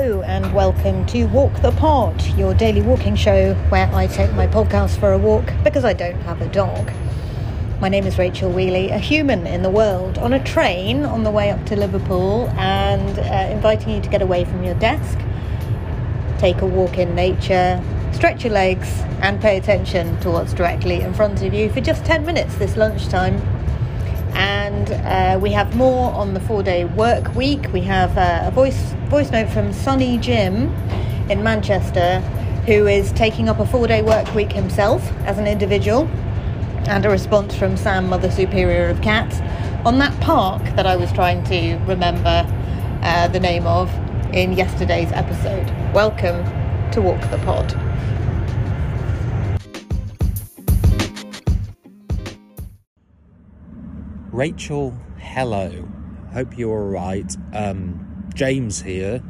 Hello, and welcome to Walk the Pod, your daily walking show where I take my podcast for a walk because I don't have a dog. My name is Rachel Wheeley, a human in the world, on a train on the way up to Liverpool and uh, inviting you to get away from your desk, take a walk in nature, stretch your legs, and pay attention to what's directly in front of you for just 10 minutes this lunchtime and uh, we have more on the four day work week. We have uh, a voice voice note from Sunny Jim in Manchester, who is taking up a four day work week himself as an individual, and a response from Sam, Mother Superior of Cats, on that park that I was trying to remember uh, the name of in yesterday's episode. Welcome to Walk the Pod. Rachel, hello. Hope you're all right. Um, James here.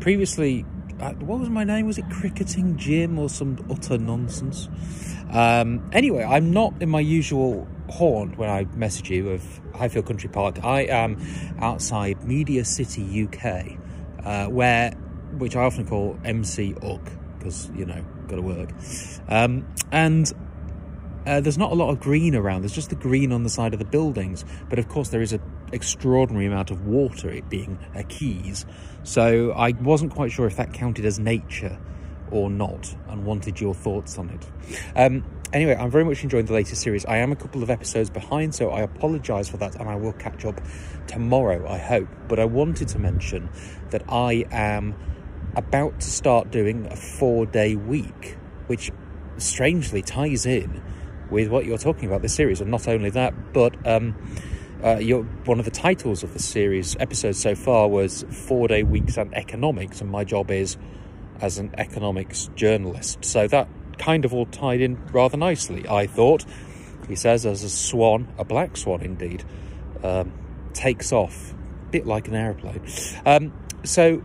Previously, uh, what was my name? Was it Cricketing Jim or some utter nonsense? Um, anyway, I'm not in my usual haunt when I message you of Highfield Country Park. I am outside Media City, UK, uh, where which I often call MC Uck because you know got to work. Um, and uh, there's not a lot of green around. There's just the green on the side of the buildings, but of course there is an extraordinary amount of water. It being a Quays, so I wasn't quite sure if that counted as nature or not, and wanted your thoughts on it. Um, anyway, I'm very much enjoying the latest series. I am a couple of episodes behind, so I apologise for that, and I will catch up tomorrow. I hope. But I wanted to mention that I am about to start doing a four-day week, which strangely ties in with what you're talking about this series. And not only that, but um, uh, one of the titles of the series episodes so far was Four Day Weeks and Economics, and my job is as an economics journalist. So that kind of all tied in rather nicely, I thought. He says, as a swan, a black swan indeed, um, takes off, a bit like an aeroplane. Um, so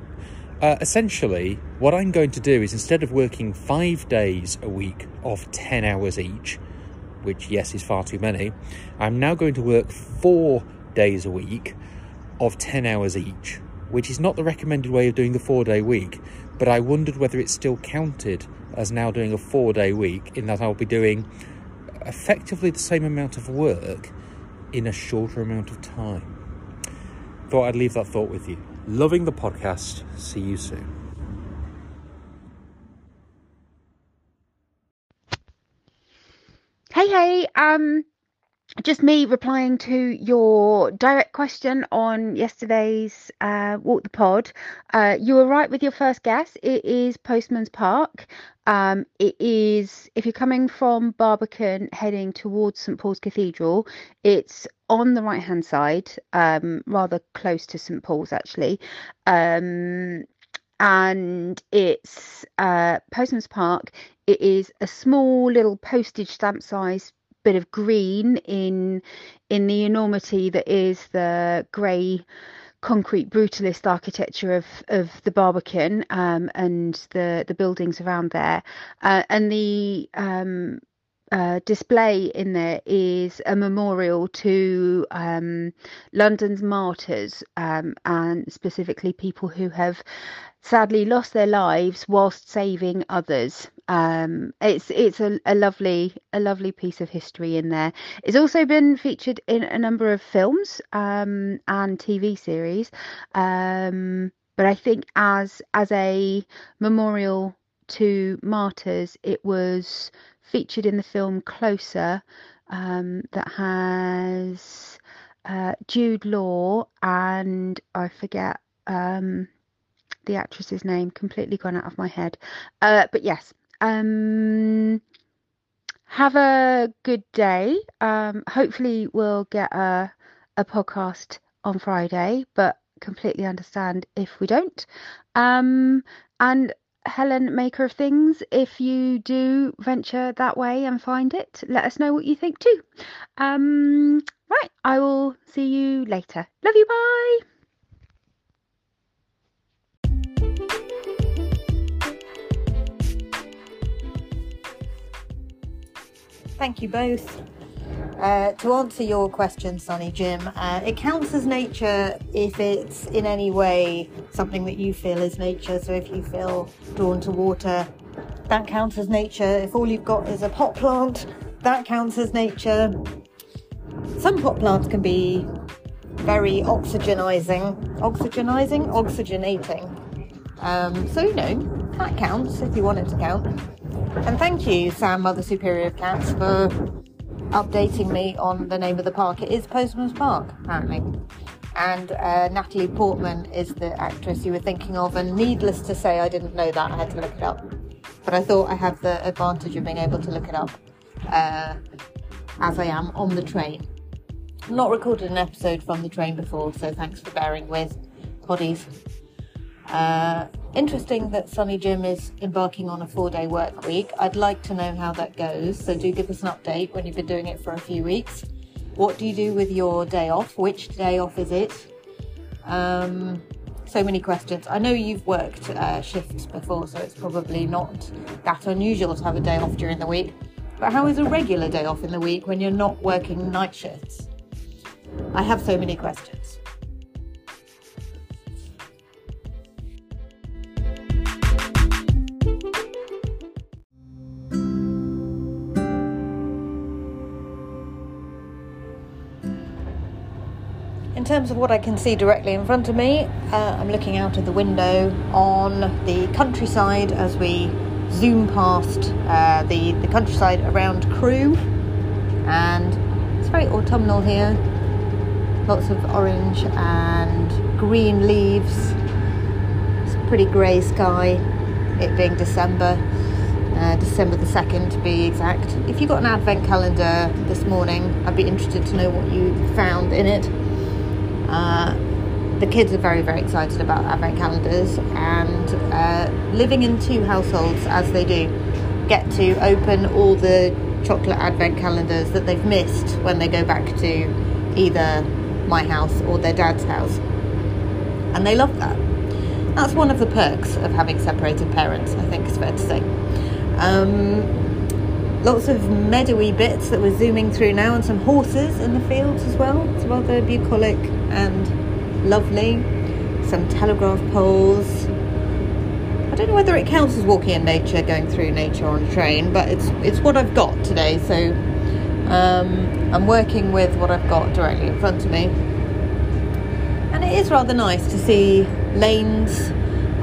uh, essentially, what I'm going to do is instead of working five days a week of 10 hours each, which, yes, is far too many, I'm now going to work four days a week of 10 hours each, which is not the recommended way of doing the four day week, but I wondered whether it still counted as now doing a four day week, in that I'll be doing effectively the same amount of work in a shorter amount of time. Thought I'd leave that thought with you. Loving the podcast. See you soon. Hey, hey, um, just me replying to your direct question on yesterday's uh, Walk the Pod. Uh, you were right with your first guess. It is Postman's Park. Um, it is, if you're coming from Barbican heading towards St Paul's Cathedral, it's on the right hand side, um, rather close to St Paul's actually. Um, and it's uh, Postman's Park. It is a small little postage stamp size bit of green in in the enormity that is the grey concrete brutalist architecture of of the Barbican um, and the the buildings around there, uh, and the um, uh, display in there is a memorial to um, London's martyrs um, and specifically people who have sadly lost their lives whilst saving others. Um, it's it's a, a, lovely a lovely piece of history in there. It's also been featured in a number of films um, and TV series. Um, but I think as as a memorial to martyrs, it was featured in the film Closer, um, that has uh, Jude Law and I forget um, the actress's name, completely gone out of my head. Uh, but yes, um, have a good day. Um, hopefully, we'll get a, a podcast on Friday, but completely understand if we don't. Um, and Helen, maker of things, if you do venture that way and find it, let us know what you think too. Um, right, I will see you later. Love you, bye. Thank you both. Uh, to answer your question, Sunny Jim, uh, it counts as nature if it's in any way something that you feel is nature. So if you feel drawn to water, that counts as nature. If all you've got is a pot plant, that counts as nature. Some pot plants can be very oxygenizing, oxygenizing, oxygenating. Um, so you know that counts if you want it to count. And thank you, Sam, Mother Superior of Cats, for updating me on the name of the park. It is Postman's Park, apparently. And uh, Natalie Portman is the actress you were thinking of, and needless to say, I didn't know that. I had to look it up. But I thought I have the advantage of being able to look it up uh, as I am on the train. Not recorded an episode from the train before, so thanks for bearing with, poddies. Uh, interesting that Sunny Jim is embarking on a four day work week. I'd like to know how that goes, so do give us an update when you've been doing it for a few weeks. What do you do with your day off? Which day off is it? Um, so many questions. I know you've worked uh, shifts before, so it's probably not that unusual to have a day off during the week. But how is a regular day off in the week when you're not working night shifts? I have so many questions. In terms of what I can see directly in front of me, uh, I'm looking out of the window on the countryside as we zoom past uh, the, the countryside around Crewe. And it's very autumnal here. Lots of orange and green leaves. It's a pretty grey sky, it being December. Uh, December the 2nd to be exact. If you got an advent calendar this morning, I'd be interested to know what you found in it. Uh, the kids are very, very excited about advent calendars, and uh, living in two households as they do, get to open all the chocolate advent calendars that they've missed when they go back to either my house or their dad's house. And they love that. That's one of the perks of having separated parents, I think it's fair to say. Um, lots of meadowy bits that we're zooming through now, and some horses in the fields as well. It's rather bucolic and lovely. Some telegraph poles. I don't know whether it counts as walking in nature, going through nature on a train, but it's it's what I've got today. So um, I'm working with what I've got directly in front of me, and it is rather nice to see lanes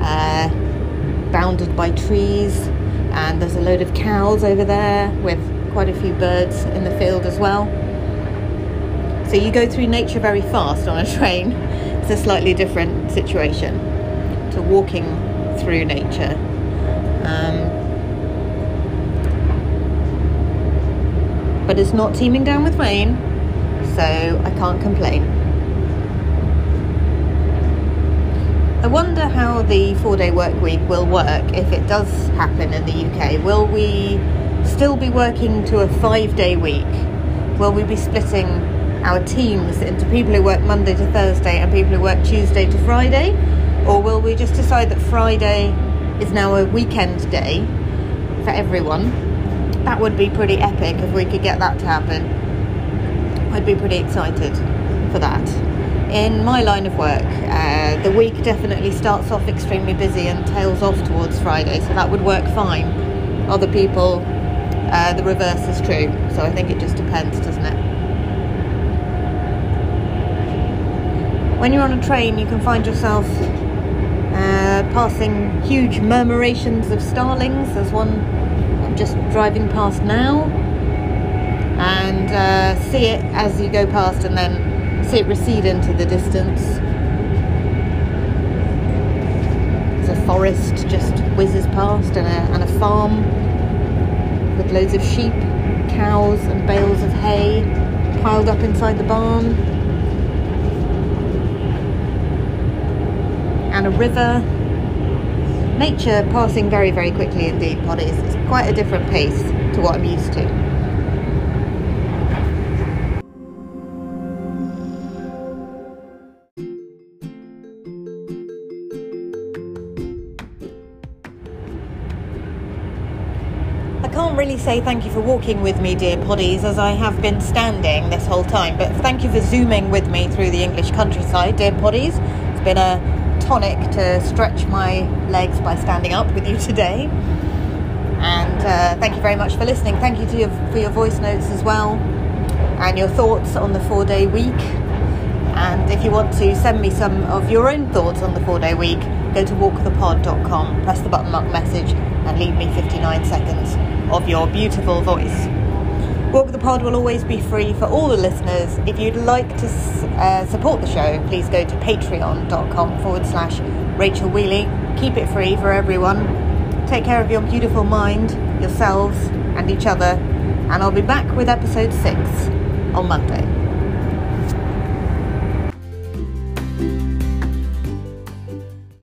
uh, bounded by trees and there's a load of cows over there with quite a few birds in the field as well. So you go through nature very fast on a train. It's a slightly different situation to walking through nature. Um, but it's not teeming down with rain, so I can't complain. I wonder how the four day work week will work if it does happen in the UK. Will we still be working to a five day week? Will we be splitting our teams into people who work Monday to Thursday and people who work Tuesday to Friday? Or will we just decide that Friday is now a weekend day for everyone? That would be pretty epic if we could get that to happen. I'd be pretty excited for that in my line of work, uh, the week definitely starts off extremely busy and tails off towards Friday, so that would work fine. Other people, uh, the reverse is true, so I think it just depends, doesn't it? When you're on a train, you can find yourself uh, passing huge murmurations of starlings. There's one I'm just driving past now, and uh, see it as you go past, and then see it recede into the distance. There's a forest just whizzes past and a, and a farm with loads of sheep, cows, and bales of hay piled up inside the barn. And a river. Nature passing very, very quickly indeed, Poddies. It's quite a different pace to what I'm used to. Really say thank you for walking with me, dear poddies, as I have been standing this whole time. But thank you for zooming with me through the English countryside, dear poddies. It's been a tonic to stretch my legs by standing up with you today. And uh, thank you very much for listening. Thank you your, for your voice notes as well and your thoughts on the four day week. And if you want to send me some of your own thoughts on the four day week, go to walkthepod.com, press the button mark message, and leave me 59 seconds of your beautiful voice. Walk the Pod will always be free for all the listeners. If you'd like to uh, support the show, please go to patreon.com forward slash Rachel Wheeley. Keep it free for everyone. Take care of your beautiful mind, yourselves, and each other. And I'll be back with episode six on Monday.